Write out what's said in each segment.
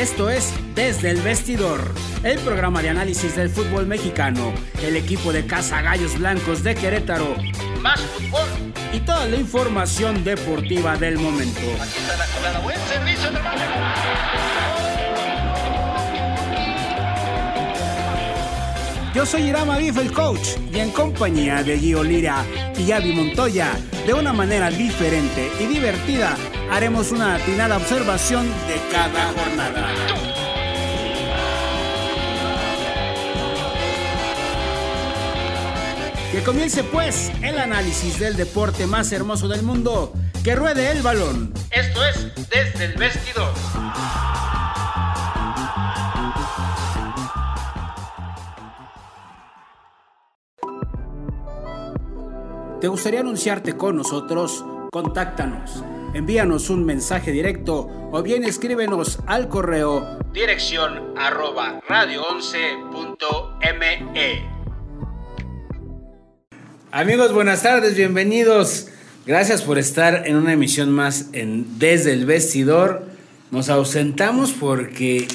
Esto es Desde el Vestidor, el programa de análisis del fútbol mexicano, el equipo de Casa Gallos Blancos de Querétaro, más fútbol. Y toda la información deportiva del momento. Aquí está la jugada, buen servicio de Yo soy Irama Bif, el coach, y en compañía de Gio Lira y Avi Montoya, de una manera diferente y divertida, haremos una atinada observación de cada jornada. Que comience pues el análisis del deporte más hermoso del mundo, que ruede el balón. Esto es desde el vestidor. ¿Te gustaría anunciarte con nosotros? Contáctanos. Envíanos un mensaje directo o bien escríbenos al correo dirección arroba radio11.me. Amigos, buenas tardes, bienvenidos. Gracias por estar en una emisión más en Desde el Vestidor. Nos ausentamos porque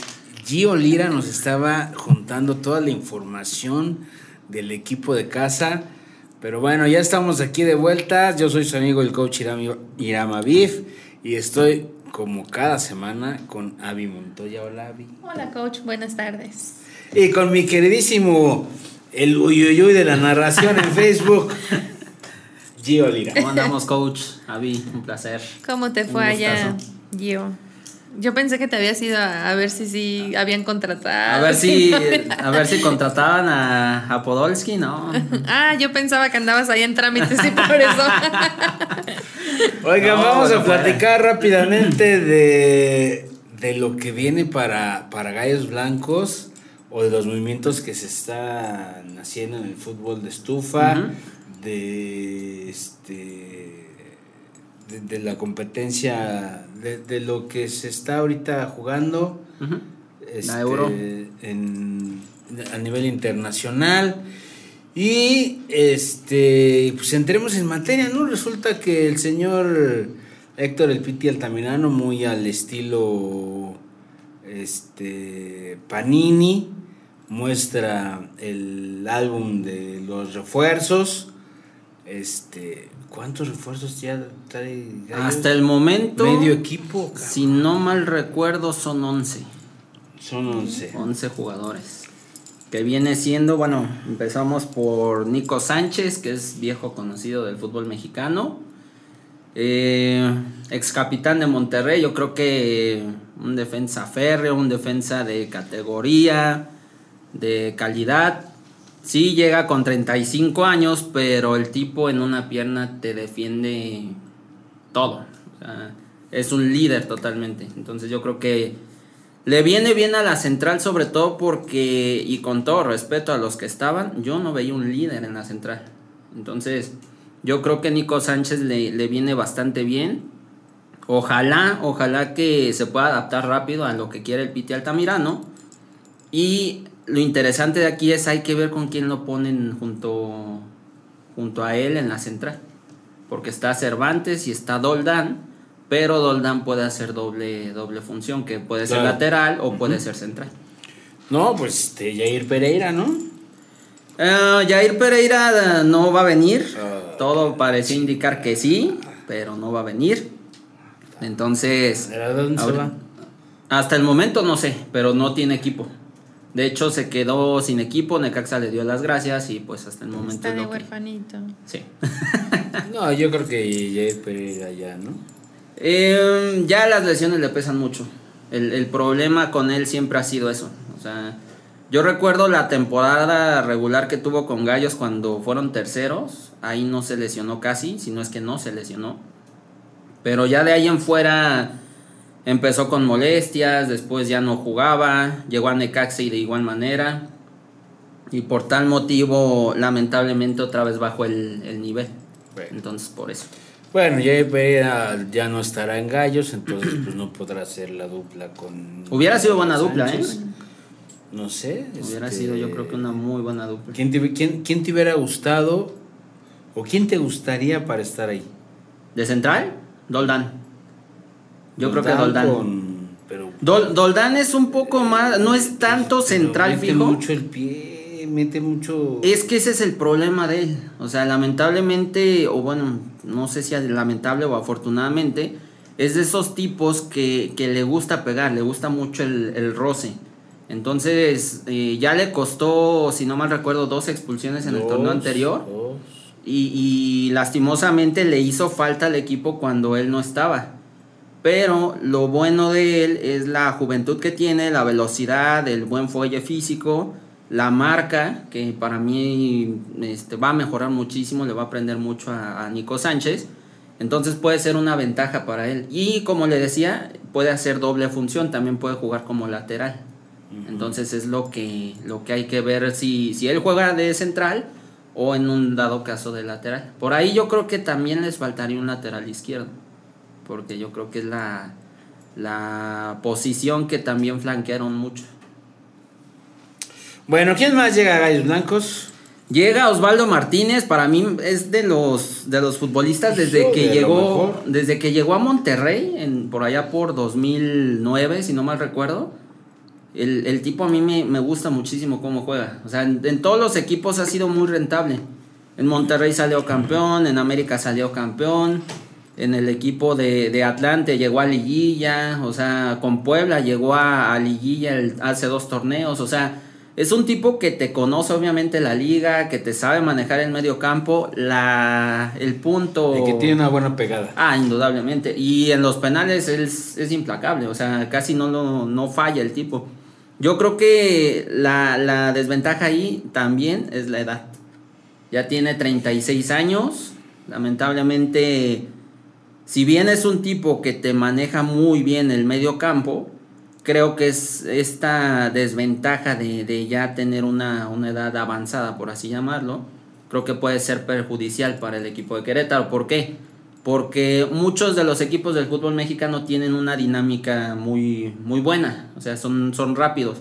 Gio Lira nos estaba juntando toda la información del equipo de casa pero bueno, ya estamos aquí de vuelta. Yo soy su amigo el coach Irama Bif y estoy como cada semana con Avi Montoya. Hola Avi. Hola coach, buenas tardes. Y con mi queridísimo el uyuyuy de la narración en Facebook. Gio Lira. ¿Cómo andamos, coach? Avi, un placer. ¿Cómo te fue allá, Gio? Yo pensé que te habías ido a, ver si sí habían contratado. A ver si, a ver si contrataban a, Podolski, ¿no? ah, yo pensaba que andabas ahí en trámites y por eso. Oigan, vamos a platicar rápidamente de, lo que viene para, para Gallos Blancos o de los movimientos que se están haciendo en el fútbol de estufa, de este de, la competencia, de, lo que se está ahorita jugando este, a nivel internacional. Y este, pues entremos en materia, ¿no? Resulta que el señor Héctor El Piti Altamirano, muy al estilo este, Panini, muestra el álbum de los refuerzos. Este, ¿Cuántos refuerzos ya trae Hasta el momento. Medio equipo. Si no mal recuerdo, son 11. Son 11. 11 jugadores. Que viene siendo, bueno, empezamos por Nico Sánchez, que es viejo conocido del fútbol mexicano. Eh, ex capitán de Monterrey, yo creo que un defensa férreo, un defensa de categoría, de calidad Sí, llega con 35 años, pero el tipo en una pierna te defiende todo. es un líder totalmente. Entonces yo creo que le viene bien a la central, sobre todo porque, y con todo respeto a los que estaban, yo no veía un líder en la central. Entonces yo creo que Nico Sánchez le, le viene bastante bien. Ojalá, ojalá que se pueda adaptar rápido a lo que quiere el Piti Altamirano. Y lo interesante de aquí es hay que ver con quién lo ponen junto, junto a él en la central. Porque está Cervantes y está Doldán, pero Doldán puede hacer doble, doble función, que puede ser lateral o puede ser central. No, pues este, Jair Pereira, ¿no? Uh, Jair Pereira no va a venir. Ah. Todo parece indicar que sí, pero no va a venir. Entonces. Hasta el momento no sé, pero no tiene equipo. De hecho, se quedó sin equipo, Necaxa le dio las gracias y pues hasta el momento... Está de huerfanito. Sí. no, yo creo que ya Pereira ya, ¿no? Em, ya las lesiones le pesan mucho. El, problema con él siempre ha sido eso. O sea, yo recuerdo la temporada regular que tuvo con Gallos cuando fueron terceros. Ahí no se lesionó casi, si no es que no se lesionó. Pero ya de ahí en fuera Empezó con molestias, después ya no jugaba, llegó a Necaxa y de igual manera. Y por tal motivo, lamentablemente, otra vez bajó el, nivel. Entonces, por eso. Bueno, ya, ya no estará en Gallos, entonces pues no podrá hacer la dupla con... Hubiera sido buena dupla, ¿eh? No sé. Hubiera este, sido yo creo que una muy buena dupla. ¿Quién te, quién, quién te hubiera gustado o quién te gustaría para estar ahí? ¿De central? Doldán. Yo creo que Doldán. Con, pero Doldán es un poco más, no es tanto central mete fijo. mucho el pie, mete mucho. Es que ese es el problema de él. O sea, lamentablemente, o bueno, no sé si es lamentable o afortunadamente, es de esos tipos que, que le gusta pegar, le gusta mucho el, el roce. Entonces, eh, ya le costó, si no mal recuerdo, dos expulsiones en el torneo anterior. dos. Y, y lastimosamente le hizo falta al equipo cuando él no estaba. Pero lo bueno de él es la juventud que tiene, la velocidad, el buen fuelle físico, la marca, que para mí este, va a mejorar muchísimo, le va a aprender mucho a, a Nico Sánchez. Entonces puede ser una ventaja para él. Y como le decía, puede hacer doble función, también puede jugar como lateral. Entonces es lo que, lo que hay que ver si, si él juega de central o en un dado caso de lateral. Por ahí yo creo que también les faltaría un lateral izquierdo, porque yo creo que es la, la posición que también flanquearon mucho. Bueno, ¿quién más llega a Gallos Blancos? Llega Osvaldo Martínez, para mí es de los de los futbolistas desde que de llegó desde que llegó a Monterrey en, por allá por 2009, si no mal recuerdo. El, el tipo a mí me, me gusta muchísimo cómo juega. O sea, en, en todos los equipos ha sido muy rentable. En Monterrey salió campeón, en América salió campeón, en el equipo de, de Atlante llegó a liguilla, o sea, con Puebla llegó a, a liguilla el- hace dos torneos, o sea, es un tipo que te conoce obviamente la liga, que te sabe manejar el medio campo, la, el punto... El que tiene una buena pegada. Ah, indudablemente. Y en los penales es, es implacable, o sea, casi no, lo- no falla el tipo. Yo creo que la, la desventaja ahí también es la edad. Ya tiene 36 años, lamentablemente, si bien es un tipo que te maneja muy bien el medio campo, creo que es esta desventaja de, ya tener una, edad avanzada, por así llamarlo, creo que puede ser perjudicial para el equipo de Querétaro. ¿Por qué? Porque muchos de los equipos del fútbol mexicano tienen una dinámica muy, buena, o sea, son rápidos.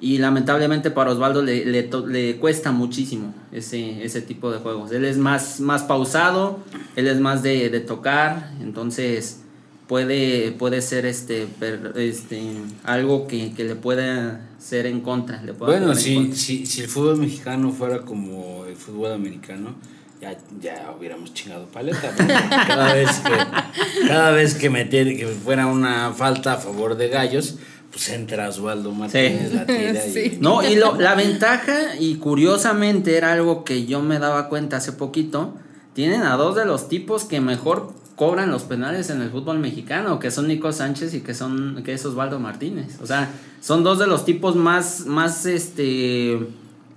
Y lamentablemente para Osvaldo le, le, le cuesta muchísimo ese, ese tipo de juegos. Él es más, más pausado, él es más de, de tocar, entonces puede, puede ser este, per- este algo que, que le pueda ser en contra. le pueda Bueno, si, contra. si, si el fútbol mexicano fuera como el fútbol americano, ya, ya hubiéramos chingado paleta. ¿no? Porque Cada vez que, cada vez que, meter, que fuera una falta a favor de gallos, pues entra Osvaldo Martínez, Sí. la tira y- Sí. No, y lo- la ventaja, y curiosamente era algo que yo me daba cuenta hace poquito, tienen a dos de los tipos que mejor cobran los penales en el fútbol mexicano, que son Nico Sánchez y que son que es Osvaldo Martínez. O sea, son dos de los tipos más más este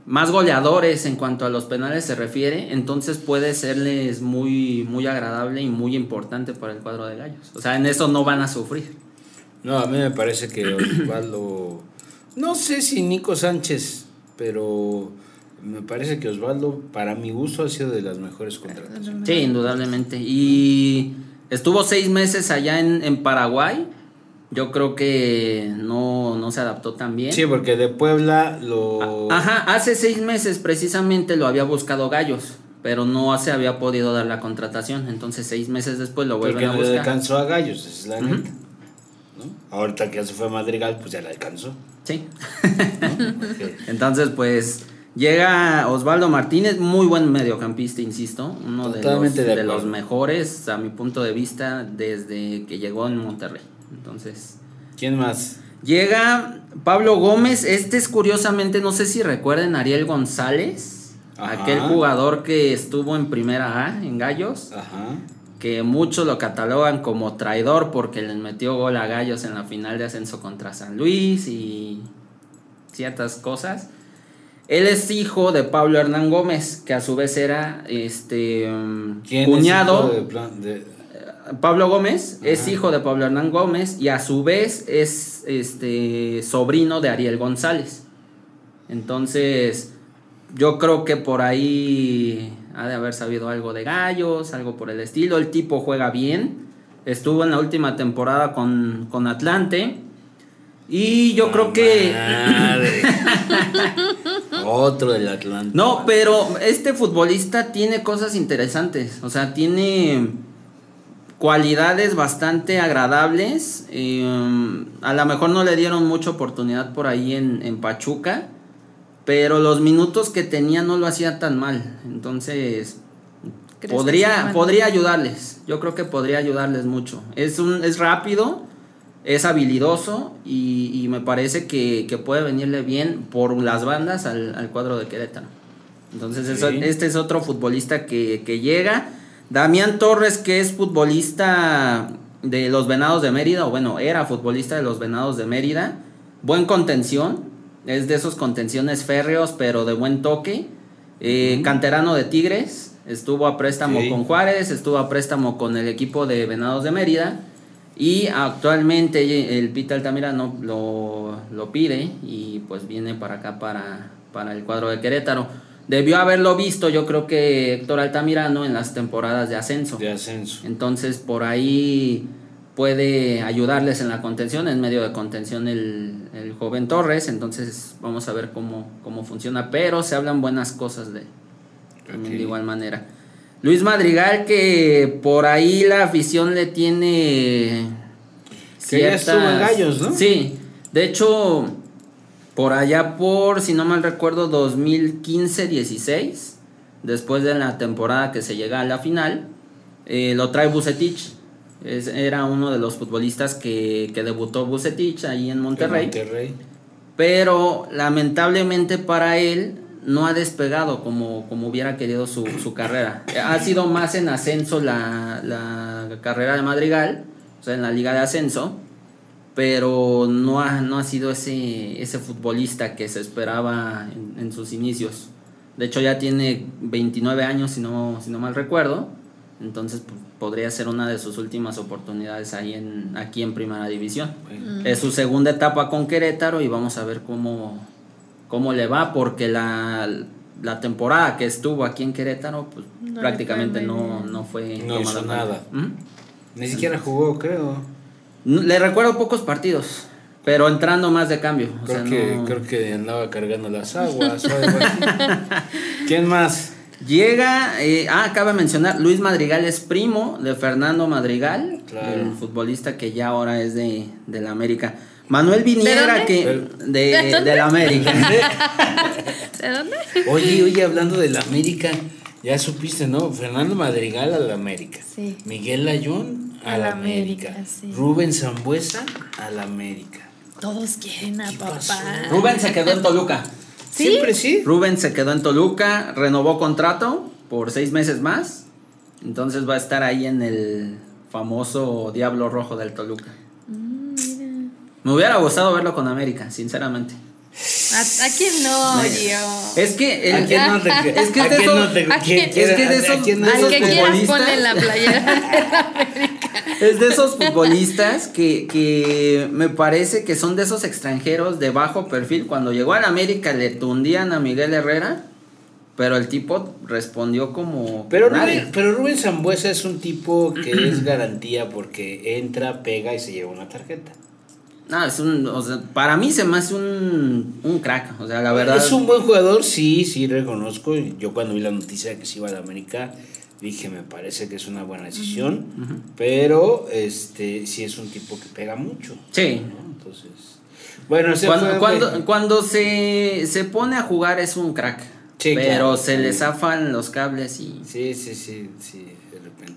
más goleadores en cuanto a los penales se refiere, entonces puede serles muy muy agradable y muy importante para el cuadro de Gallos. O sea, en eso no van a sufrir. No, a mí me parece que Osvaldo. No sé si Nico Sánchez, pero me parece que Osvaldo, para mi gusto, ha sido de las mejores contrataciones. Sí, indudablemente. Y estuvo seis meses allá en, en Paraguay. Yo creo que no, no se adaptó tan bien. Sí, porque de Puebla lo. Ajá, hace seis meses precisamente lo había buscado Gallos, pero no se había podido dar la contratación. Entonces seis meses después lo Porque vuelven a no le buscar. alcanzó a Gallos, es la neta. ¿No? Ahorita que ya se fue a Madrigal, pues ya le alcanzó. Sí. Entonces, pues llega Osvaldo Martínez, muy buen mediocampista, insisto, uno de los, Totalmente de de acuerdo. los mejores, a mi punto de vista, desde que llegó en Monterrey. Entonces, ¿Quién más? llega Pablo Gómez, este es curiosamente, no sé si recuerden, Ariel González, Ajá. aquel jugador que estuvo en primera A, en Gallos, Ajá. Que muchos lo catalogan como traidor porque les metió gol a Gallos en la final de ascenso contra San Luis y ciertas cosas. Él es hijo de Pablo Hernán Gómez, que a su vez era este ¿Quién cuñado. es hijo de plan- de- Pablo Gómez es hijo de Pablo Hernán Gómez y a su vez es este sobrino de Ariel González. Entonces, yo creo que por ahí ha de haber sabido algo de gallos, algo por el estilo. El tipo juega bien. Estuvo en la última temporada con, con Atlante. Y yo creo que... Madre. Otro del Atlántico. No, pero este futbolista tiene cosas interesantes. O sea, tiene. cualidades bastante agradables. Eh, a lo mejor no le dieron mucha oportunidad por ahí en, en, Pachuca, pero los minutos que tenía no lo hacía tan mal. Entonces, podría, podría ayudarles. Yo creo que podría ayudarles mucho. Es, un, es rápido, es habilidoso y, me parece que, puede venirle bien por las bandas al, cuadro de Querétaro. Entonces, este es otro futbolista que, que llega Damián Torres, que es futbolista de los Venados de Mérida, o bueno, era futbolista de los Venados de Mérida. Buen contención, es de esos contenciones férreos, pero de buen toque. Eh, canterano de Tigres, estuvo a préstamo con Juárez, estuvo a préstamo con el equipo de Venados de Mérida. Y actualmente el Pita Altamira no, lo, lo pide y pues viene para acá, para, para el cuadro de Querétaro debió haberlo visto, yo creo que Héctor Altamirano en las temporadas de ascenso. De ascenso. Entonces, por ahí puede ayudarles en la contención, en medio de contención el, joven Torres, entonces vamos a ver cómo, cómo funciona, pero se hablan buenas cosas de, de igual manera. Luis Madrigal, que por ahí la afición le tiene... Ciertas... Que ya gallos, ¿no? Sí, de hecho, por allá por, si no mal recuerdo, 2015-16, después de la temporada que se llega a la final, eh, lo trae Bucetich. Era uno de los futbolistas que, debutó Bucetich ahí en Monterrey. Monterrey. Pero lamentablemente para él no ha despegado como, como hubiera querido su, su carrera. Ha sido más en ascenso la, la carrera de Madrigal, o sea, en la liga de ascenso pero no ha, no ha sido ese, ese futbolista que se esperaba en, sus inicios. De hecho ya tiene 29 años, si no, si no mal recuerdo, entonces pues, podría ser una de sus últimas oportunidades ahí en, aquí en Primera División. Es su segunda etapa con Querétaro y vamos a ver cómo, cómo le va, porque la, la temporada que estuvo aquí en Querétaro pues, prácticamente no, no fue... No hizo nada. Ni siquiera jugó, creo. Le recuerdo pocos partidos, pero entrando más de cambio. Creo, que, creo que andaba cargando las aguas. ¿Quién más? Llega, eh, ah, de mencionar, Luis Madrigal es primo de Fernando Madrigal, el futbolista que ya ahora es de, de la América. Manuel Viniera, que de, de, la América. ¿De dónde? Oye, oye, hablando de la América, ya supiste, ¿no? Fernando Madrigal a la América. Sí. Miguel Layún a, la América. Rubén Zambuesa a la América. Todos quieren a papá. Rubén se quedó en Toluca. Siempre sí. Rubén se quedó en Toluca, renovó contrato por seis meses más. Entonces va a estar ahí en el famoso Diablo Rojo del Toluca. Mm, Me hubiera gustado verlo con América, sinceramente. ¿A, quién no, yo? Es que ¿A quién no te es que de esos, es que de esos, de esos futbolistas la playera Es de esos futbolistas que, que me parece que son de esos extranjeros de bajo perfil. Cuando llegó a la América le tundían a Miguel Herrera, pero el tipo respondidió como Pero Rubén, pero Rubén Zambuesa es un tipo que es garantía porque entra, pega y se lleva una tarjeta. No, es un, o sea, para mí se me hace un, un crack, o sea, la verdad. Es un buen jugador, sí, sí, reconozco. Yo cuando vi la noticia de que se iba a la América, dije, me parece que es una buena decisión, pero este sí es un tipo que pega mucho. Sí. Entonces, bueno, cuando, cuando, cuando, se, se pone a jugar es un crack. Sí, pero se le zafan los cables y... Sí, sí, sí, sí.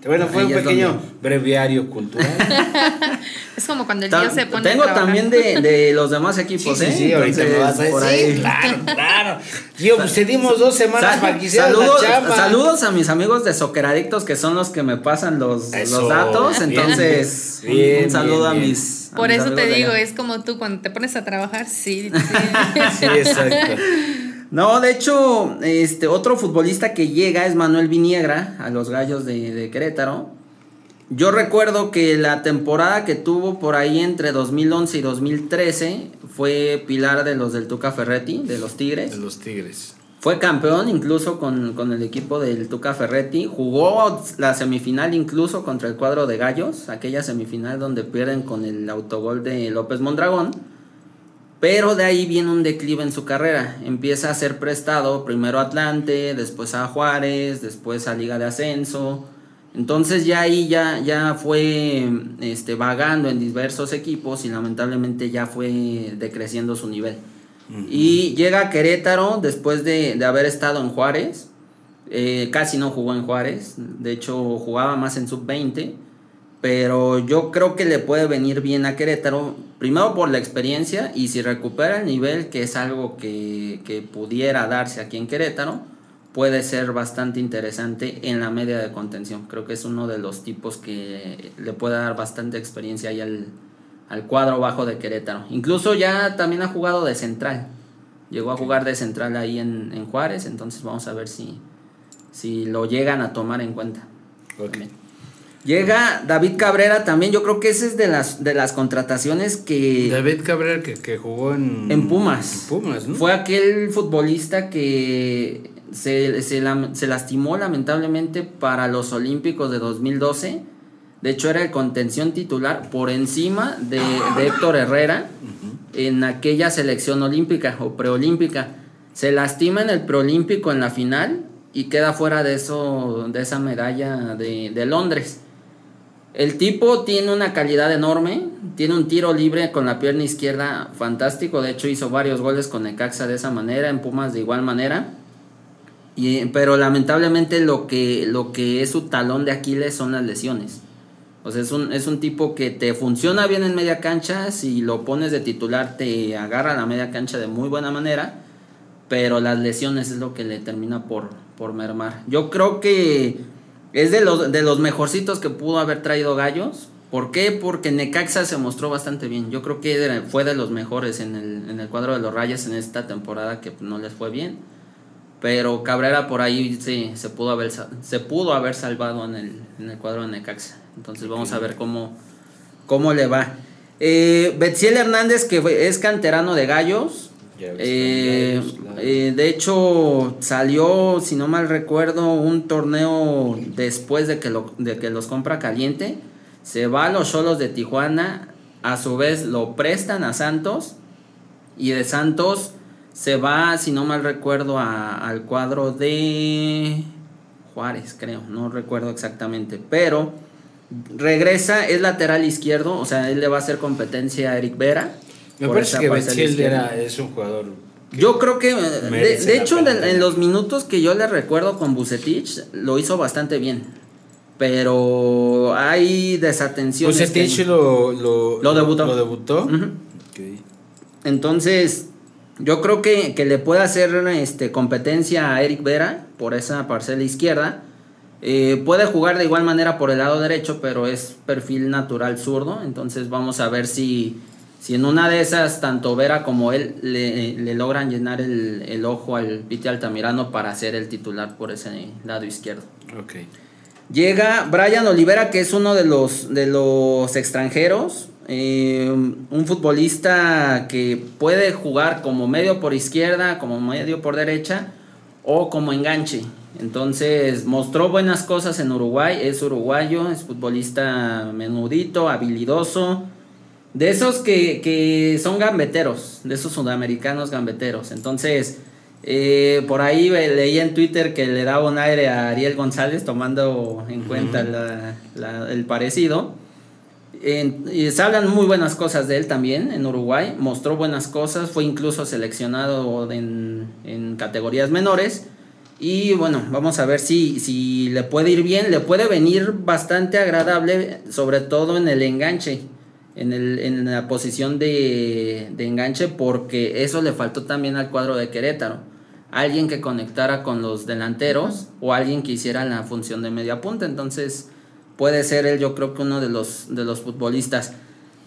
Bueno, fue un pequeño breviario cultural. es como cuando el tío se pone. Tengo también de, de, los demás equipos, sí, ¿eh? Sí, ahorita me vas a decir. Claro, claro. Tío, pues te dimos dos semanas para que saludos, Saludos a mis amigos de Soqueradictos que son los que me pasan los, los datos. Entonces, un, saludo a mis. Por eso te digo, es como tú cuando te pones a trabajar, sí. Sí, sí exacto. No, de hecho, este otro futbolista que llega es Manuel Viniegra a los Gallos de, Querétaro. Yo recuerdo que la temporada que tuvo por ahí entre 2011 y 2013 fue pilar de los del Tuca Ferretti, de los Tigres. De los Tigres. Fue campeón incluso con, con, el equipo del Tuca Ferretti. Jugó la semifinal incluso contra el cuadro de Gallos, aquella semifinal donde pierden con el autogol de López Mondragón. Pero de ahí viene un declive en su carrera. Empieza a ser prestado primero a Atlante, después a Juárez, después a Liga de Ascenso. Entonces ya ahí ya, ya fue este, vagando en diversos equipos y lamentablemente ya fue decreciendo su nivel. Y llega a Querétaro después de, haber estado en Juárez. Eh, casi no jugó en Juárez, de hecho jugaba más en sub-20, pero yo creo que le puede venir bien a Querétaro, primero por la experiencia y si recupera el nivel, que es algo que, que pudiera darse aquí en Querétaro, puede ser bastante interesante en la media de contención. Creo que es uno de los tipos que le puede dar bastante experiencia ahí al, al cuadro bajo de Querétaro. Incluso ya también ha jugado de central. Llegó a jugar de central ahí en, Juárez, entonces vamos a ver si, si lo llegan a tomar en cuenta. Llega David Cabrera también, yo creo que ese es de las, de las contrataciones que... David Cabrera que, jugó en... En Pumas. En Pumas, ¿no? Fue aquel futbolista que se, se, lastimó lamentablemente para los Olímpicos de 2012. De hecho, era el contención titular por encima de, Héctor Herrera en aquella selección olímpica o preolímpica. Se lastima en el preolímpico en la final y queda fuera de, eso, de esa medalla de, de Londres. El tipo tiene una calidad enorme, tiene un tiro libre con la pierna izquierda fantástico, de hecho hizo varios goles con Necaxa de esa manera, en Pumas de igual manera pero lamentablemente lo que, lo que es su talón de Aquiles son las lesiones. O sea, es un, es un tipo que te funciona bien en media cancha, si lo pones de titular te agarra la media cancha de muy buena manera, pero las lesiones es lo que le termina por, por mermar. Yo creo que es de los, de los mejorcitos que pudo haber traído Gallos. ¿Por qué? Porque Necaxa se mostró bastante bien. Yo creo que fue de los mejores en el, en el cuadro de los Rayas en esta temporada que no les fue bien pero Cabrera por ahí sí, se pudo haber, se pudo haber salvado en el, en el cuadro de Necaxa. Entonces vamos a ver cómo, cómo le va. Eh, Betziel Hernández, que es canterano de Gallos. Eh, eh, de hecho, salió, si no mal recuerdo, un torneo después de que, lo, de que los compra caliente. Se va a los solos de Tijuana. A su vez lo prestan a Santos. Y de Santos se va, si no mal recuerdo, al cuadro de Juárez, creo, no recuerdo exactamente, pero regresa, es lateral izquierdo, o sea, él le va a hacer competencia a Eric Vera. Me parece que Betziel es un jugador. Yo creo que, de, hecho, en, los minutos que yo le recuerdo con Bucetich, lo hizo bastante bien. Pero hay desatenciones. Bucetich lo, lo, debutó. Lo debutó. Entonces, yo creo que, le puede hacer este, competencia a Eric Vera por esa parcela izquierda. Eh, puede jugar de igual manera por el lado derecho, pero es perfil natural zurdo. Entonces vamos a ver si, si en una de esas, tanto Vera como él le, logran llenar el, ojo al Piti Altamirano para ser el titular por ese lado izquierdo. Okay. Llega Brian Olivera, que es uno de los, de los extranjeros. Eh, un futbolista que puede jugar como medio por izquierda, como medio por derecha o como enganche. Entonces mostró buenas cosas en Uruguay, es uruguayo, es futbolista menudito, habilidoso, de esos que, son gambeteros, de esos sudamericanos gambeteros. Entonces, eh, por ahí leí en Twitter que le daba un aire a Ariel González tomando en cuenta el parecido y se hablan muy buenas cosas de él también en Uruguay. Mostró buenas cosas, fue incluso seleccionado en, categorías menores. Y bueno, vamos a ver si, si le puede ir bien. Le puede venir bastante agradable, sobre todo en el enganche, en, el, en la posición de, de enganche, porque eso le faltó también al cuadro de Querétaro. Alguien que conectara con los delanteros o alguien que hiciera la función de media punta. Entonces puede ser él, yo creo que uno de los, de los futbolistas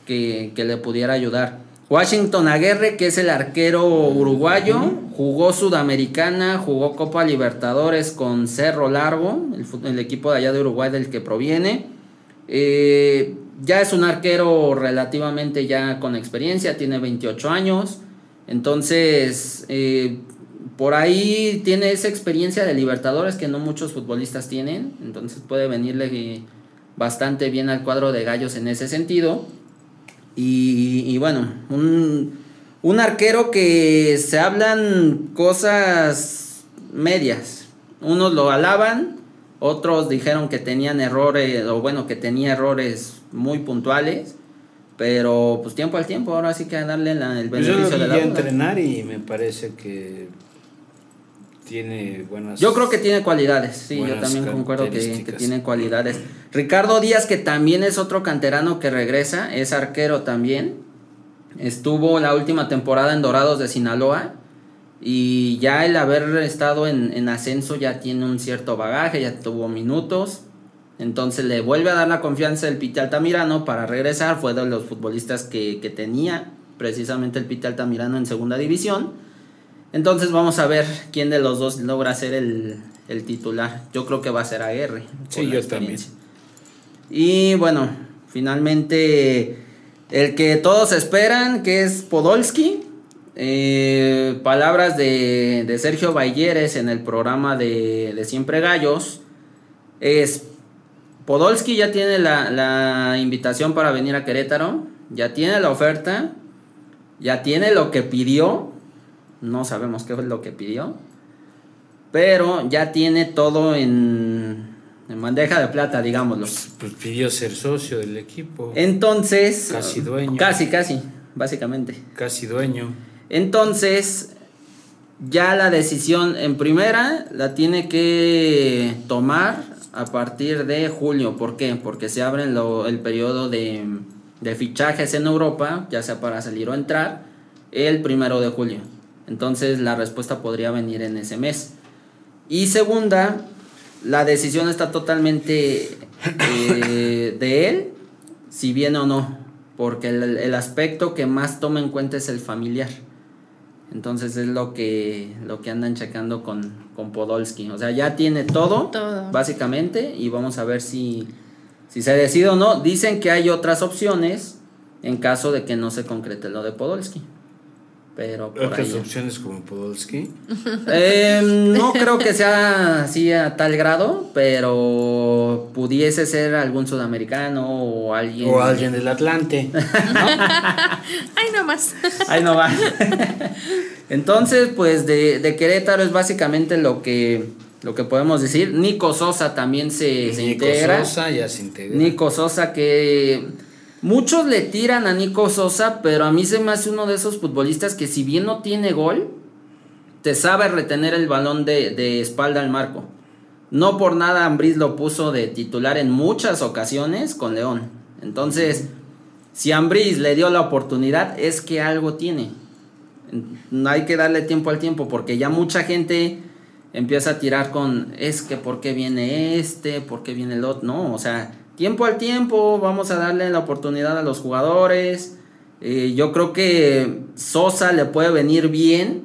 que, le pudiera ayudar. Washington Aguirre, que es el arquero uruguayo, jugó Sudamericana, jugó Copa Libertadores con Cerro Largo, el, equipo de allá de Uruguay del que proviene. Eh, ya es un arquero relativamente ya con experiencia, tiene 28 años. Entonces, eh, por ahí tiene esa experiencia de Libertadores que no muchos futbolistas tienen. Entonces puede venirle bastante bien al cuadro de gallos en ese sentido. Y, bueno, un, arquero que se hablan cosas medias. Unos lo alaban, Otros dijeron que tenían errores, o bueno, que tenía errores muy puntuales. Pero pues tiempo al tiempo, ahora sí que darle la, el Pues yo beneficio lo de la duda. entrenar y me parece que tiene buenas. Yo creo que tiene cualidades, sí, yo también concuerdo que, tiene cualidades. Ricardo Díaz, que también es otro canterano que regresa, es arquero también. Estuvo la última temporada en Dorados de Sinaloa y ya el haber estado en, en ascenso ya tiene un cierto bagaje, ya tuvo minutos. Entonces le vuelve a dar la confianza el Pite Altamirano para regresar. Fue de los futbolistas que, que tenía precisamente el Pite Altamirano en segunda división. Entonces vamos a ver quién de los dos logra ser el, el titular. Yo creo que va a ser Aguirre. Sí, yo experiencia. Y bueno, finalmente el que todos esperan, que es Podolski. Eh, palabras de, de Sergio Balleres en el programa de, de Siempre Gallos. Es Podolski ya tiene la, la invitación para venir a Querétaro. Ya tiene la oferta. Ya tiene lo que pidió. No sabemos qué es lo que pidió. Pero ya tiene todo en, en bandeja de plata, digámoslo. Pues pidió ser socio del equipo. Entonces. Casi dueño. Casi, casi, básicamente. Casi dueño. Entonces, ya la decisión en primera la tiene que tomar a partir de julio. ¿Por qué? Porque se abre el periodo de, fichajes en Europa, ya sea para salir o entrar, el primero de julio. Entonces, la respuesta podría venir en ese mes. Y segunda, la decisión está totalmente eh, de él, si viene o no, porque el aspecto que más toma en cuenta es el familiar. Entonces es lo que, lo que andan checando con, con Podolski. O sea, ya tiene todo, Todo. básicamente, y vamos a ver si, si se decide o no. Dicen que hay otras opciones en caso de que no se concrete lo de Podolski. Pero por Otras ahí. opciones como Podolski. Eh, no creo que sea así a tal grado, pero pudiese ser algún sudamericano o alguien. O alguien del Atlante. Ay, no más. Ahí no va. Entonces, pues de, de Querétaro es básicamente lo que, lo que podemos decir. Nico Sosa también se, se Nico integra. Sosa ya se integra. Nico Sosa que muchos le tiran a Nico Sosa, pero a mí se me hace uno de esos futbolistas que si bien no tiene gol, te sabe retener el balón de, de espalda al marco. No por nada Ambriz lo puso de titular en muchas ocasiones con León. Entonces, si Ambriz le dio la oportunidad, es que algo tiene. No hay que darle tiempo al tiempo, porque ya mucha gente empieza a tirar con, es que por qué viene este, por qué viene el otro. No, o sea, tiempo al tiempo, vamos a darle la oportunidad a los jugadores. Eh, yo creo que Sosa le puede venir bien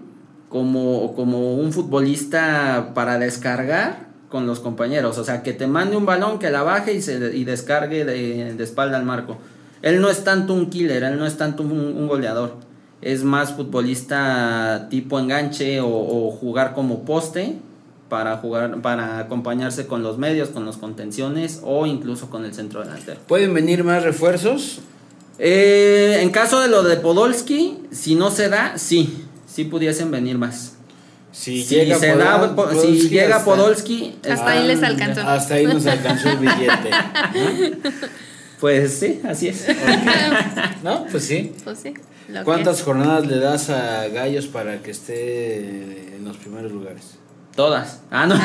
como, como un futbolista para descargar con los compañeros. O sea, que te mande un balón, que la baje y, se, y descargue de, de espalda al marco. Él no es tanto un killer, él no es tanto un, goleador. Es más futbolista tipo enganche o, o jugar como poste para jugar para acompañarse con los medios, con los contenciones o incluso con el centro delantero. ¿Pueden venir más refuerzos? Eh, en caso de lo de Podolski, si no se da, sí, sí pudiesen venir más. Si Si, llega se da, si Podolski llega hasta- Podolski, Hasta ahí les alcanzó. Hasta ahí nos alcanzó el billete. pues sí, así es. ¿No? ¿No? Pues sí. Pues sí. lo que ¿Cuántas jornadas le das a Gallos para que esté en los primeros lugares? Todas. Ah, no.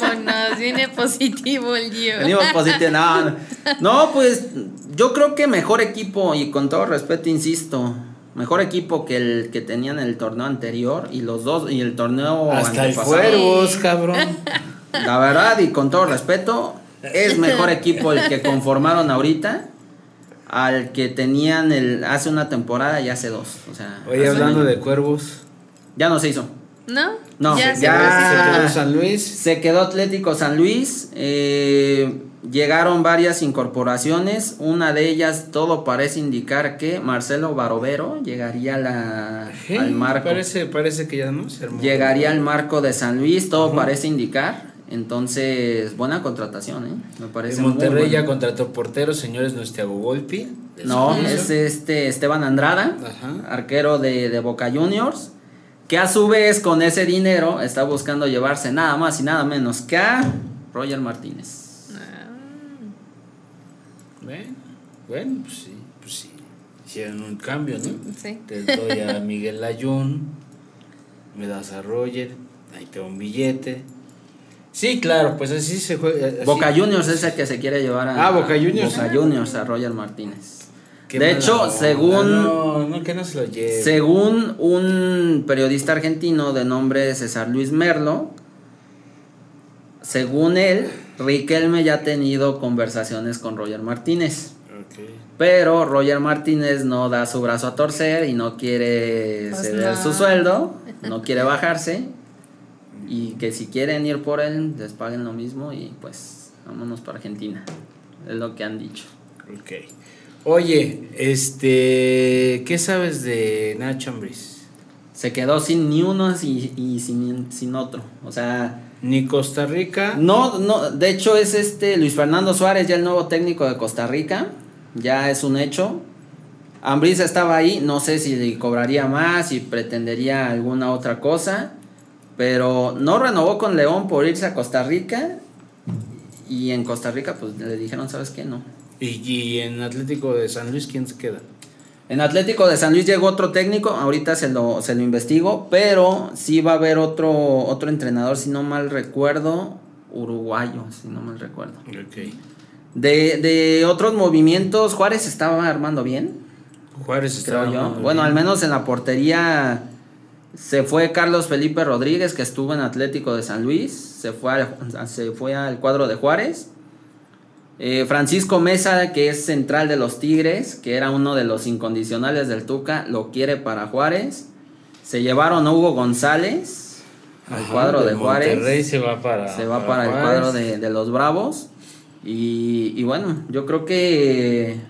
Vámonos, viene positivo el Gio. Venimos positivo. No, no. No, pues yo creo que mejor equipo, y con todo respeto, insisto, mejor equipo que el que tenían el torneo anterior y los dos, y el torneo Hasta el antepasado. Cuervos, cabrón. La verdad, y con todo respeto, es mejor equipo el que conformaron ahorita al que tenían el hace una temporada y hace dos. O sea, Oye, hablando de Cuervos, Ya no se hizo. ¿No? No, ya, ya- se se quedó San Luis. Se quedó Atlético San Luis. eh, llegaron varias incorporaciones. Una de ellas, todo parece indicar que Marcelo Barovero llegaría la, al marco. Parece, parece que ya no se armó. Llegaría al marco de San Luis, todo parece indicar. Entonces, buena contratación, ¿eh? Me parece En Monterrey ya contrató portero, señores, no es Thiago Volpi. No, es este Esteban Andrada, Ajá. arquero de, de Boca Juniors, que a su vez con ese dinero está buscando llevarse nada más y nada menos que a Roger Martínez. Ah, Bueno, bueno, pues sí, pues sí. Hicieron un cambio, ¿no? sí. Te doy a Miguel Layún, me das a Roger, ahí te un billete. Sí, claro, pues así se juega. así- Boca Juniors es el que se quiere llevar a Ah, Boca Juniors. Boca Juniors a Roger Martínez. Qué de hecho, onda, según No, no, que no se lo lleve. Según un periodista argentino de nombre César Luis Merlo, según él, Riquelme ya ha tenido conversaciones con Roger Martínez. Pero Roger Martínez no da su brazo a torcer y no quiere Pues ceder no. su sueldo, no quiere bajarse. Y que si quieren ir por él, les paguen lo mismo y pues vámonos para Argentina. Es lo que han dicho. Ok. Oye, este, ¿qué sabes de Nacho Ambriz? Se quedó sin ni uno y, y sin, sin otro. O sea, Ni Costa Rica. No, no, de hecho es este Luis Fernando Suárez, ya el nuevo técnico de Costa Rica, ya es un hecho. Ambriz estaba ahí, no sé si le cobraría más, si pretendería alguna otra cosa, pero no renovó con León por irse a Costa Rica y en Costa Rica pues le dijeron, ¿sabes qué? No. Y, y en Atlético de San Luis, ¿quién se queda? En Atlético de San Luis llegó otro técnico, ahorita se lo, se lo investigo, pero sí va a haber otro, otro entrenador, si no mal recuerdo, uruguayo, si no mal recuerdo. Ok. De, de otros movimientos, Juárez estaba armando bien, Juárez estaba yo. Bueno, bien. al menos en la portería se fue Carlos Felipe Rodríguez, que estuvo en Atlético de San Luis, se fue al, se fue al cuadro de Juárez. Eh, Francisco Mesa, que es central de los Tigres, que era uno de los incondicionales del Tuca, lo quiere para Juárez. Se llevaron a Hugo González al Ajá, cuadro de, de Juárez se va para. se va para, el cuadro de, de los Bravos. Y, y bueno, yo creo que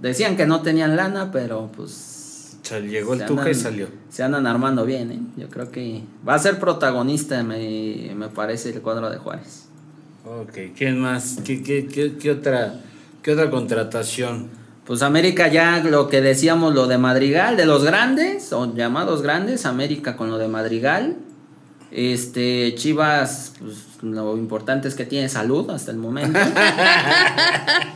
decían que no tenían lana, pero pues llegó el Tuca y salió. Se andan armando bien, ¿eh? Yo creo que va a ser protagonista, me, me parece, el cuadro de Juárez. Ok, ¿quién más? ¿Qué, qué, qué, qué otra, qué otra contratación? Pues América ya lo que decíamos, lo de Madrigal, de los grandes, o llamados grandes, América con lo de Madrigal. Este, Chivas, pues lo importante es que tiene salud hasta el momento.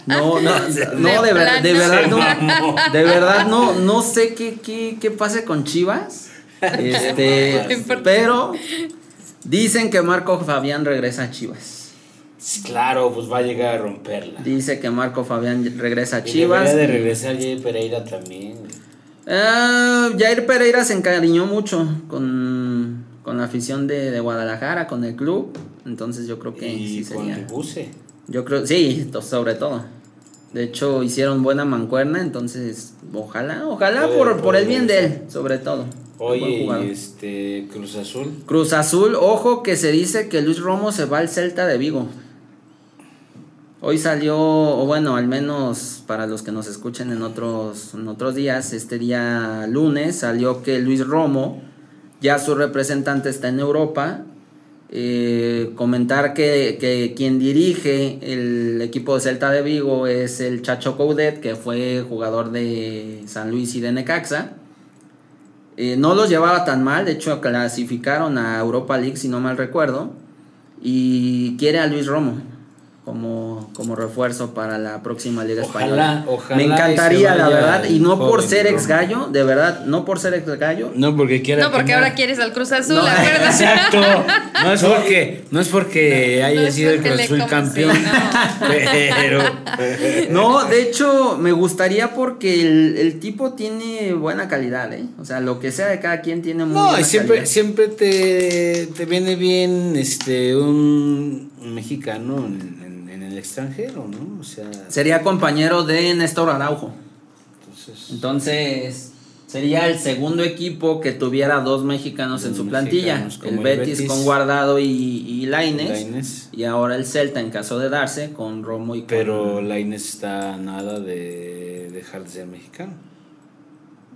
No, no, no, de, ver- de verdad no, de verdad no, no sé qué, qué, qué pase con Chivas. Este, pero dicen que Marco Fabián regresa a Chivas. Claro, pues va a llegar a romperla. Dice que Marco Fabián regresa a Y Chivas. debería de regresar Jay Pereira también. Ah, Jair Pereira se encariñó mucho con, con la afición de, de Guadalajara, con el club. Entonces yo creo que y sí con sería. el buce. Yo creo, sí, sobre todo. De hecho, hicieron buena mancuerna, entonces ojalá, ojalá por, por puede el bien de él, sobre todo. Oye, y este Cruz Azul. Cruz Azul, ojo que se dice que Luis Romo se va al Celta de Vigo. Hoy salió, o bueno, al menos para los que nos escuchen en otros, en otros días, este día lunes salió que Luis Romo, ya su representante está en Europa. Eh, comentar que, que quien dirige el equipo de Celta de Vigo es el Chacho Coudet, que fue jugador de San Luis y de Necaxa. Eh, no los llevaba tan mal, de hecho clasificaron a Europa League si no mal recuerdo. Y quiere a Luis Romo como, como refuerzo para la próxima Liga Ojalá, Española. ojalá Me encantaría, la verdad, y no por ser ex gallo, de verdad, no por ser ex gallo. No porque quiera. No, porque ahora quieres al Cruz Azul, No, acuérdate. Exacto. No es porque, no es porque haya No sido el Cruz Azul campeón. Pero. No, de hecho, me gustaría porque el, el tipo tiene buena calidad, ¿eh? O sea, lo que sea de cada quien tiene muy No, buena y siempre, calidad. siempre te, te viene bien este un, un mexicano en, en- en el extranjero, ¿no? O sea, Sería compañero de Néstor Araujo. entonces. Entonces, sería el segundo equipo que tuviera dos mexicanos en su plantilla. mexicanos, El el Betis, con Guardado y. Lainez. Y ahora el Celta en caso de darse con Romo y Pero la Inés está nada de dejar de ser mexicano.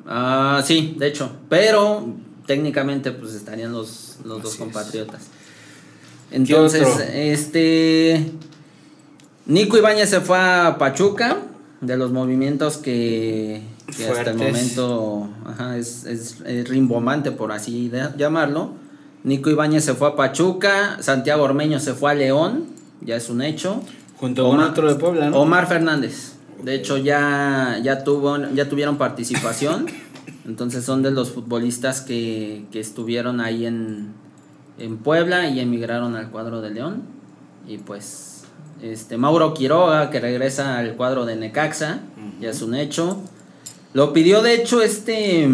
Ah, sí, de hecho. Pero técnicamente pues estarían los, los dos es. compatriotas. Entonces, este... Nico Ibáñez se fue a Pachuca. De los movimientos que, que hasta el momento ajá, es, es, es rimbombante, por así de- llamarlo. Nico Ibáñez se fue a Pachuca. Santiago Ormeño se fue a León. ya es un hecho. Junto con otro de Puebla, ¿no? Omar Fernández. De hecho, ya, ya, tuvo, ya tuvieron participación. Entonces son de los futbolistas que, que estuvieron ahí en, en Puebla y emigraron al cuadro de León. Y pues este Mauro Quiroga, que regresa al cuadro de Necaxa, ya es un hecho. Lo pidió de hecho este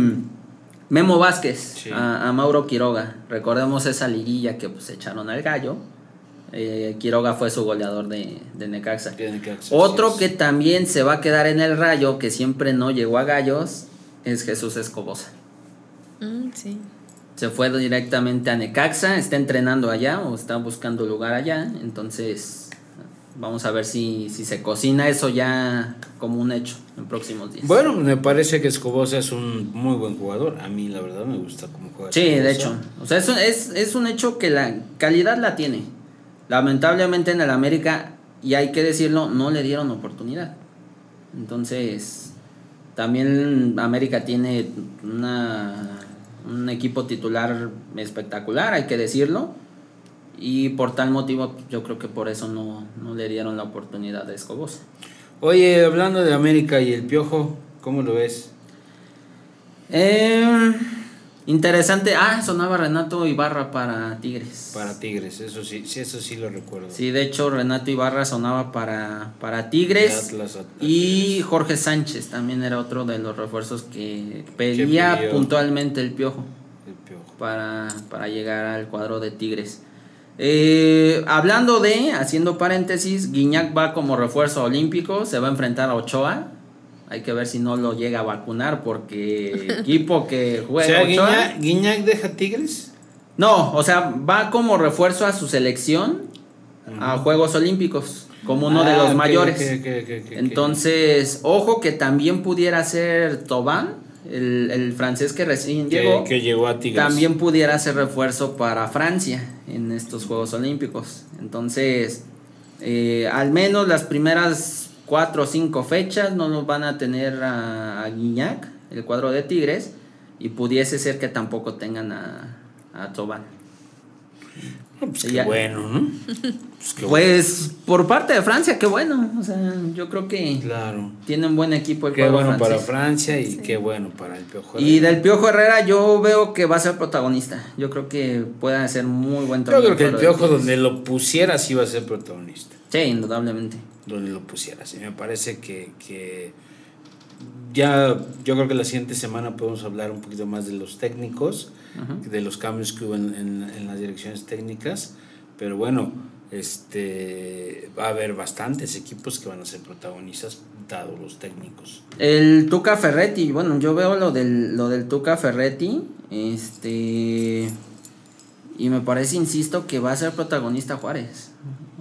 Memo Vázquez a, Mauro Quiroga. Recordemos esa liguilla que pues echaron al gallo. Eh, Quiroga fue su goleador de, Necaxa. Otro que también se va a quedar en el rayo, que siempre no llegó a gallos, es Jesús Escobosa. Mm, sí se fue directamente a Necaxa, está entrenando allá o está buscando lugar allá, entonces vamos a ver si, si se cocina eso ya como un hecho en próximos días. Bueno, me parece que Escobosa es un muy buen jugador, a mí la verdad me gusta cómo juega. Sí, de hecho, o sea, es, es, es un hecho que la calidad la tiene. Lamentablemente en el América, y hay que decirlo, no le dieron oportunidad. Entonces, también América tiene una un equipo titular espectacular, hay que decirlo. Y por tal motivo, yo creo que por eso no, le dieron la oportunidad de Escobosa. Oye, hablando de América y el Piojo, ¿cómo lo ves? Eh, interesante. Ah, sonaba Renato Ibarra para Tigres. Para Tigres, eso sí, sí, eso sí lo recuerdo. Sí, de hecho Renato Ibarra sonaba para, para Tigres. y Jorge Sánchez también era otro de los refuerzos que pedía puntualmente el Piojo. Para, para llegar al cuadro de Tigres. Eh, hablando de, haciendo paréntesis, Guiñac va como refuerzo olímpico, se va a enfrentar a Ochoa. Hay que ver si no lo llega a vacunar porque equipo que juega. O Guiñac, deja Tigres. No, o sea, va como refuerzo a su selección a Juegos Olímpicos, como uno de ah, los mayores. Entonces, ojo que también pudiera ser Tobán, el, francés que recién llegó, que llegó a Tigres. también pudiera ser refuerzo para Francia en estos Juegos Olímpicos. Entonces, eh, al menos las primeras cuatro o cinco fechas no nos van a tener a, a Guiñac, el cuadro de Tigres, y pudiese ser que tampoco tengan a, a Tobán. Pues qué bueno, ¿no? Pues, pues, por parte de Francia, qué bueno. O sea, yo creo que claro. tiene un buen equipo el Qué bueno para Francia y qué bueno para el Piojo Herrera. Y del Piojo Herrera yo veo que va a ser protagonista. Yo creo que puede ser muy buen Yo creo que el Piojo donde lo pusiera sí va a ser protagonista. Sí, indudablemente. Donde lo pusiera. Sí, me parece que, que ya yo creo que la siguiente semana podemos hablar un poquito más de los técnicos, de los cambios que hubo en, las direcciones técnicas, pero bueno, este va a haber bastantes equipos que van a ser protagonistas dado los técnicos. El Tuca Ferretti, bueno, yo veo lo del lo del Tuca Ferretti, este y me parece, insisto, que va a ser protagonista Juárez.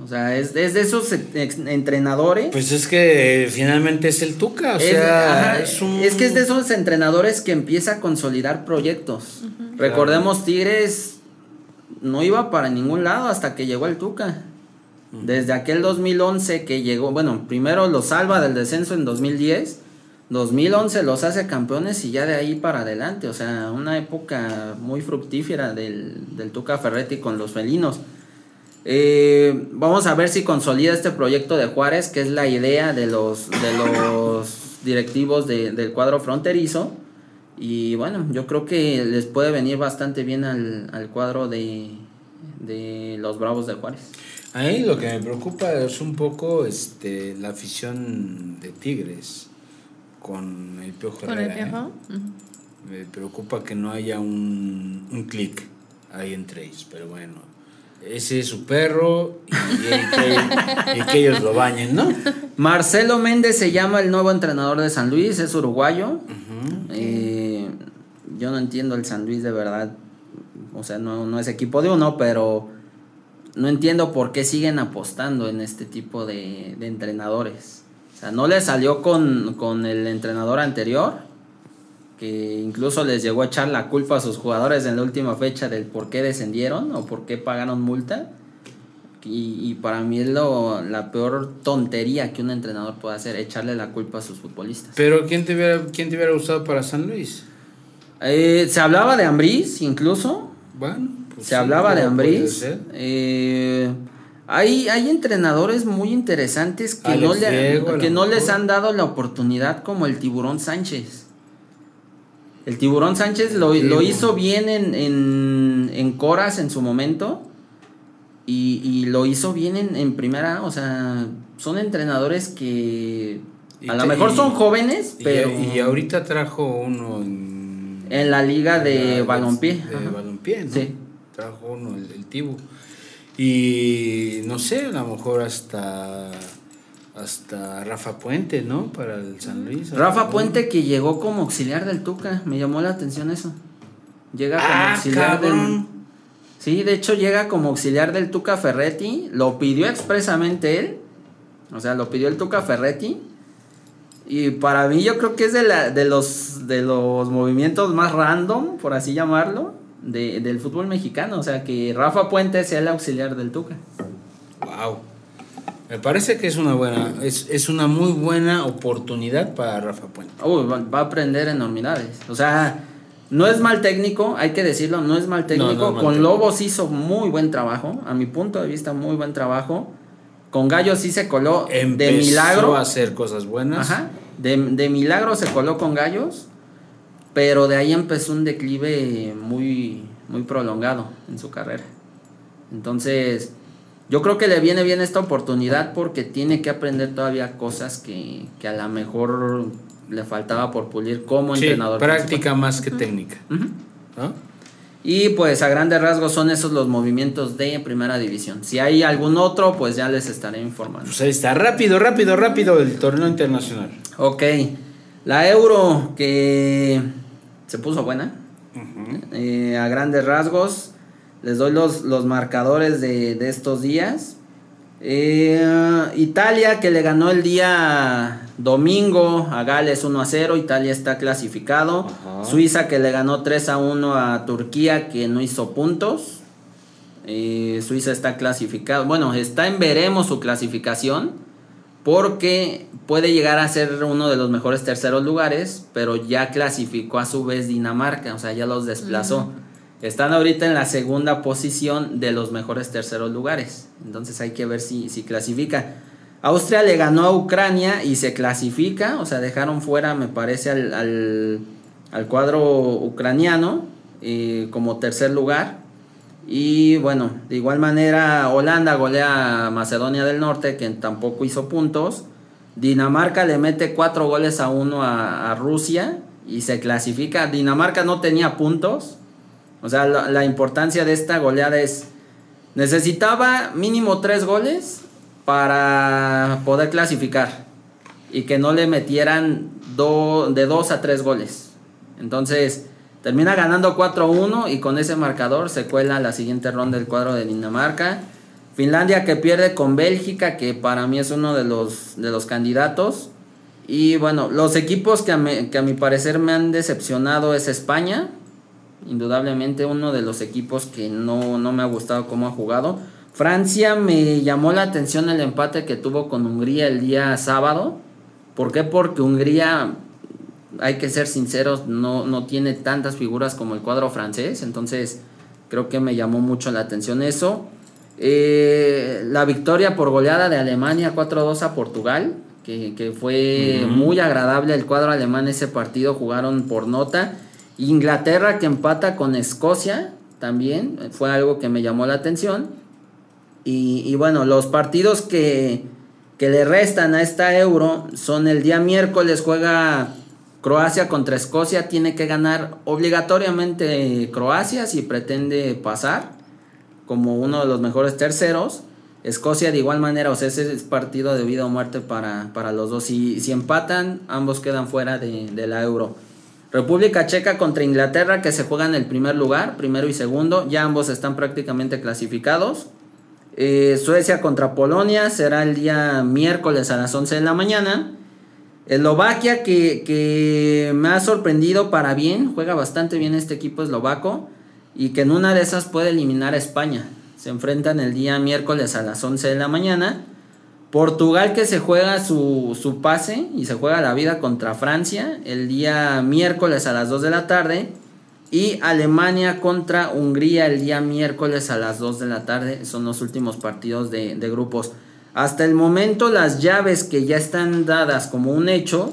O sea, es, de esos entrenadores. Pues es que finalmente es el Tuca, o sea, es, que es de esos entrenadores que empieza a consolidar proyectos. Recordemos, Tigres no iba para ningún lado hasta que llegó el Tuca. Desde aquel 2011 que llegó, bueno, primero los salva del descenso en 2010, 2011 los hace campeones y ya de ahí para adelante, o sea, una época muy fructífera del, del Tuca Ferretti con los felinos. Eh, vamos a ver si consolida este proyecto de Juárez, que es la idea de los, de los directivos del cuadro fronterizo. Y bueno, yo creo que les puede venir bastante bien al, cuadro de, los Bravos de Juárez. Ahí lo que me preocupa es un poco este, la afición de Tigres con el Piojo ¿Con el ¿eh? Me preocupa que no haya un, un clic ahí entre ellos, pero bueno, ese es su perro y, que, ellos lo bañen, ¿no? Marcelo Méndez se llama el nuevo entrenador de San Luis, es uruguayo. Eh, yo no entiendo el San Luis de verdad, o sea, no, es equipo de uno, pero no entiendo por qué siguen apostando en este tipo de, entrenadores. O sea, no le salió con, con el entrenador anterior que incluso les llegó a echar la culpa a sus jugadores en la última fecha del por qué descendieron o por qué pagaron multa. Y, para mí es lo, la peor tontería que un entrenador puede hacer, echarle la culpa a sus futbolistas. Pero ¿quién te hubiera, quién te hubiera gustado para San Luis? Eh, se hablaba de Ambriz incluso. Bueno. Pues se hablaba de Ambriz. Eh, Hay, hay entrenadores muy interesantes que, no, que no les han dado la oportunidad como el Tiburón Sánchez. El Tiburón Sánchez lo, hizo bien en, en, en, Coras en su momento y, lo hizo bien en, primera. O sea, son entrenadores que a lo mejor son jóvenes, pero... Y, ahorita trajo uno en... En la liga de balompié. De balompié, ¿no? Sí. Trajo uno, el, el Tibu. Y no sé, a lo mejor hasta hasta Rafa Puente, ¿no? Para el San Luis. Rafa Puente que llegó como auxiliar del Tuca, me llamó la atención eso. Llega como ah, auxiliar del Sí, de hecho llega como auxiliar del Tuca Ferretti, lo pidió expresamente él. O sea, lo pidió el Tuca Ferretti. Y para mí yo creo que es de, la, de, los, de los movimientos más random, por así llamarlo de, del fútbol mexicano. O sea, que Rafa Puente sea el auxiliar del Tuca. Wow. Me parece que es una buena, es, es una muy buena oportunidad para Rafa Puente. va, a aprender enormidades. O sea, no es mal técnico, hay que decirlo, no es mal técnico. Con Lobos hizo muy buen trabajo, a mi punto de vista, muy buen trabajo. Con Gallos sí se coló de milagro. a hacer cosas buenas. Ajá. De, de milagro se coló con Gallos. Pero de ahí empezó un declive muy, muy prolongado en su carrera. Entonces, yo creo que le viene bien esta oportunidad porque tiene que aprender todavía cosas que, a lo mejor le faltaba por pulir como sí, entrenador. Práctica más que técnica. Y pues a grandes rasgos son esos los movimientos de primera división. Si hay algún otro, pues ya les estaré informando. Pues ahí está, rápido, rápido, rápido el torneo internacional. Ok, la Euro que se puso buena. Eh, a grandes rasgos, les doy los, los marcadores de, estos días. Eh, Italia que le ganó el día domingo a Gales 1 a 0, Italia está clasificado. Suiza que le ganó 3 a 1 a Turquía que no hizo puntos. Eh, Suiza está clasificado. Bueno, está en veremos su clasificación porque puede llegar a ser uno de los mejores terceros lugares, pero ya clasificó a su vez Dinamarca, o sea, ya los desplazó. Están ahorita en la segunda posición de los mejores terceros lugares, entonces hay que ver si, si clasifica. Austria le ganó a Ucrania y se clasifica, o sea, dejaron fuera, me parece, al, cuadro ucraniano eh, como tercer lugar. Y bueno, de igual manera Holanda golea a Macedonia del Norte, que tampoco hizo puntos. Dinamarca le mete cuatro goles a uno a, Rusia y se clasifica. Dinamarca no tenía puntos. O sea, la, importancia de esta goleada es, necesitaba mínimo tres goles para poder clasificar y que no le metieran de dos a tres goles. Entonces, Termina ganando 4-1 y con ese marcador se cuela la siguiente ronda del cuadro de Dinamarca. Finlandia que pierde con Bélgica, que para mí es uno de los, de los candidatos. Y bueno, los equipos que a, que a mi parecer me han decepcionado es España. Indudablemente uno de los equipos que no, no me ha gustado cómo ha jugado. Francia me llamó la atención el empate que tuvo con Hungría el día sábado. ¿Por qué? Porque Hungría hay que ser sinceros, no, no tiene tantas figuras como el cuadro francés, entonces creo que me llamó mucho la atención eso. Eh, la victoria por goleada de Alemania 4-2 a Portugal, que, fue muy agradable el cuadro alemán ese partido, jugaron por nota. Inglaterra que empata con Escocia también, fue algo que me llamó la atención. Y, bueno, los partidos que, que le restan a esta euro son el día miércoles juega Croacia contra Escocia tiene que ganar obligatoriamente Croacia si pretende pasar como uno de los mejores terceros. Escocia de igual manera, o sea, ese es partido de vida o muerte para, para los dos. Si, si empatan, ambos quedan fuera de, la euro. República Checa contra Inglaterra que se juega en el primer lugar, primero y segundo. Ya ambos están prácticamente clasificados. Eh, Suecia contra Polonia será el día miércoles a las 11 de la mañana. Eslovaquia que, que, me ha sorprendido para bien, juega bastante bien este equipo eslovaco y que en una de esas puede eliminar a España. Se enfrentan el día miércoles a las 11 de la mañana. Portugal que se juega su, su pase y se juega la vida contra Francia el día miércoles a las 2 de la tarde. Y Alemania contra Hungría el día miércoles a las 2 de la tarde. Son los últimos partidos de, de grupos. Hasta el momento las llaves que ya están dadas como un hecho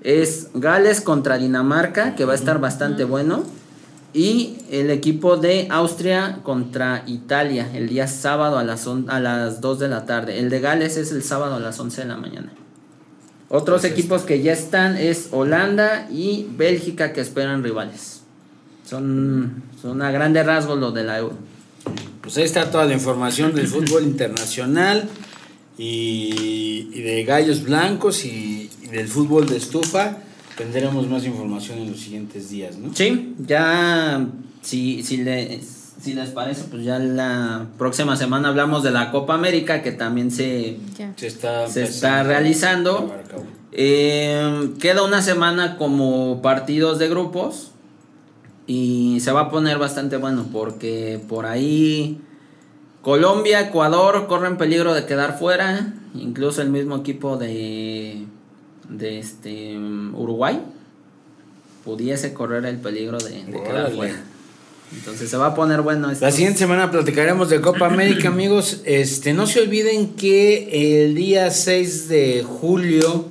es Gales contra Dinamarca, que va a estar bastante bueno. Y el equipo de Austria contra Italia el día sábado a las, a las 2 de la tarde. El de Gales es el sábado a las 11 de la mañana. Otros equipos que ya están es Holanda y Bélgica que esperan rivales. Son, son a grandes rasgos lo de la Euro. Pues ahí está toda la información del fútbol internacional y, de gallos blancos y, del fútbol de estufa. Tendremos más información en los siguientes días, ¿no? Sí, ya si, si, les, si les parece, pues ya la próxima semana hablamos de la Copa América que también se, se está, se está realizando. Eh, queda una semana como partidos de grupos y se va a poner bastante bueno porque por ahí Colombia, Ecuador corren peligro de quedar fuera, incluso el mismo equipo de, de este Uruguay pudiese correr el peligro de, quedar fuera. Entonces se va a poner bueno. La siguiente semana platicaremos de Copa América, amigos. Este, no se olviden que el día 6 de julio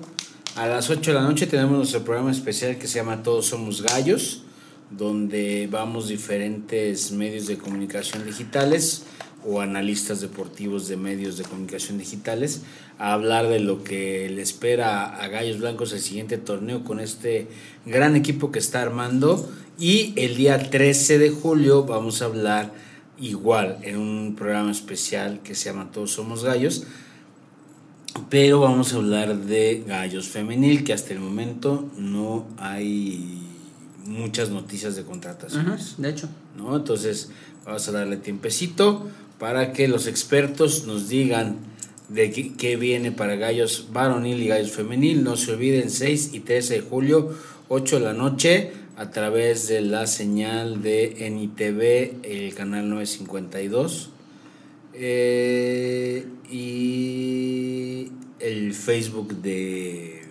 a las 8 de la noche tenemos nuestro programa especial que se llama Todos Somos Gallos, donde vamos diferentes medios de comunicación digitales o analistas deportivos de medios de comunicación digitales a hablar de lo que le espera a Gallos Blancos el siguiente torneo con este gran equipo que está armando y el día 13 de julio vamos a hablar igual en un programa especial que se llama Todos Somos Gallos pero vamos a hablar de Gallos Femenil que hasta el momento no hay muchas noticias de contrataciones. de hecho. ¿no? Entonces vamos a darle tiempecito para que los expertos nos digan de qué, viene para gallos varonil y gallos femenil. No se olviden 6 y 13 de julio, 8 de la noche, a través de la señal de NITV, el canal 952. Eh, y el Facebook de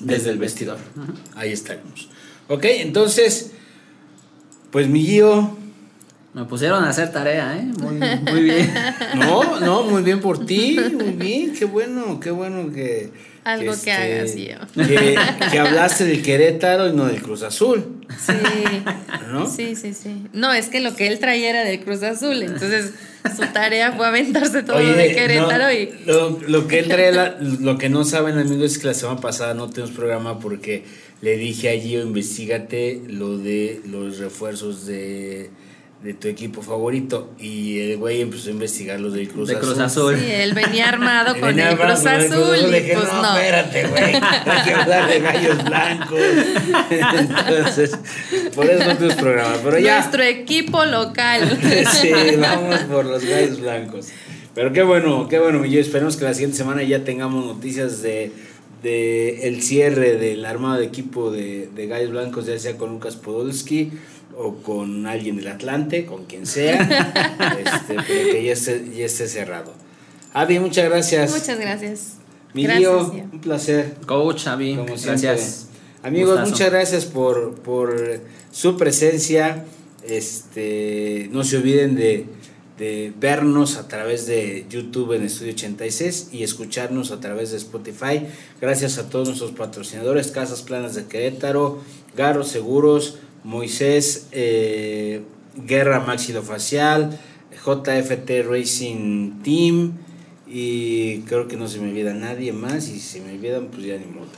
Desde el Vestidor. Ahí estaremos. Ok, entonces, pues mi guío me pusieron a hacer tarea, ¿eh? Muy, muy bien. No, no, muy bien por ti, muy bien, qué bueno, qué bueno que... Algo que, hagas, este, Que, que, hablaste del Querétaro y no del Cruz Azul. Sí. ¿No? Sí, sí, sí. No, es que lo que él traía era del Cruz Azul, entonces su tarea fue aventarse todo lo de Querétaro y... Lo, lo, que él trae, lo que no saben amigos es que la semana pasada no tenemos programa porque le dije a Gio, investigate lo de los refuerzos de de tu equipo favorito. Y el güey empezó a investigar los del Cruz, de Cruz Azul. Sí, él venía armado con el Cruz Azul. y dije, pues no, espérate, güey. Hay que hablar de gallos blancos. Entonces, por eso no tienes programa. Pero ya. Nuestro equipo local. sí, vamos por los gallos blancos. Pero qué bueno, qué bueno, yo esperemos que la siguiente semana ya tengamos noticias de, de el cierre del armado de equipo de, de Gallos Blancos, ya sea con Lucas Podolski o con alguien del Atlante, con quien sea, este, pero que ya esté, ya esté cerrado. Avi, muchas gracias. Muchas gracias. Mi tío, un placer. Coach, Avi, gracias. Amigos, muchas gracias por, por su presencia. Este, no se olviden de, de vernos a través de YouTube en Estudio 86 y escucharnos a través de Spotify. Gracias a todos nuestros patrocinadores, Casas Planas de Querétaro, Garro Seguros, Moisés eh, Guerra Maxilofacial, JFT Racing Team y creo que no se me olvida nadie más y si se me olvidan pues ya ni modo.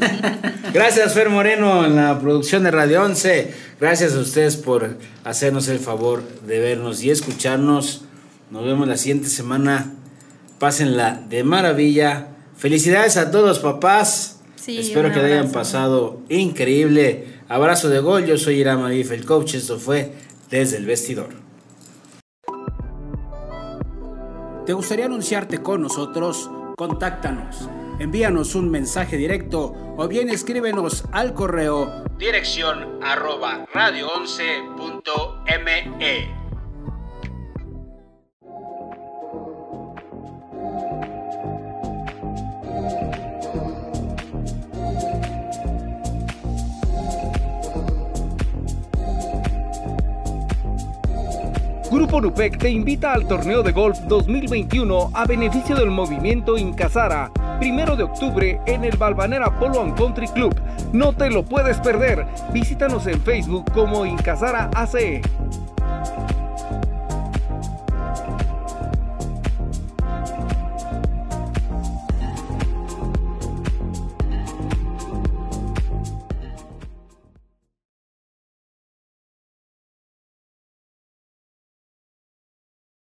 Gracias Fer Moreno en la producción de Radio 11. Gracias a ustedes por hacernos el favor de vernos y escucharnos. Nos vemos la siguiente semana. Pásenla de maravilla. Felicidades a todos papás. Espero que le hayan pasado increíble. Abrazo de gol, yo soy Irama Bif, el coach, esto fue Desde el Vestidor. ¿Te gustaría anunciarte con nosotros? Contáctanos. Envíanos un mensaje directo o bien escríbenos al correo dirección arroba radio11.me. Grupo Nupec te invita al torneo de golf 2021 a beneficio del movimiento Incasara, primero de octubre en el Balvanera Polo and Country Club. No te lo puedes perder. Visítanos en Facebook como Incasara ACE.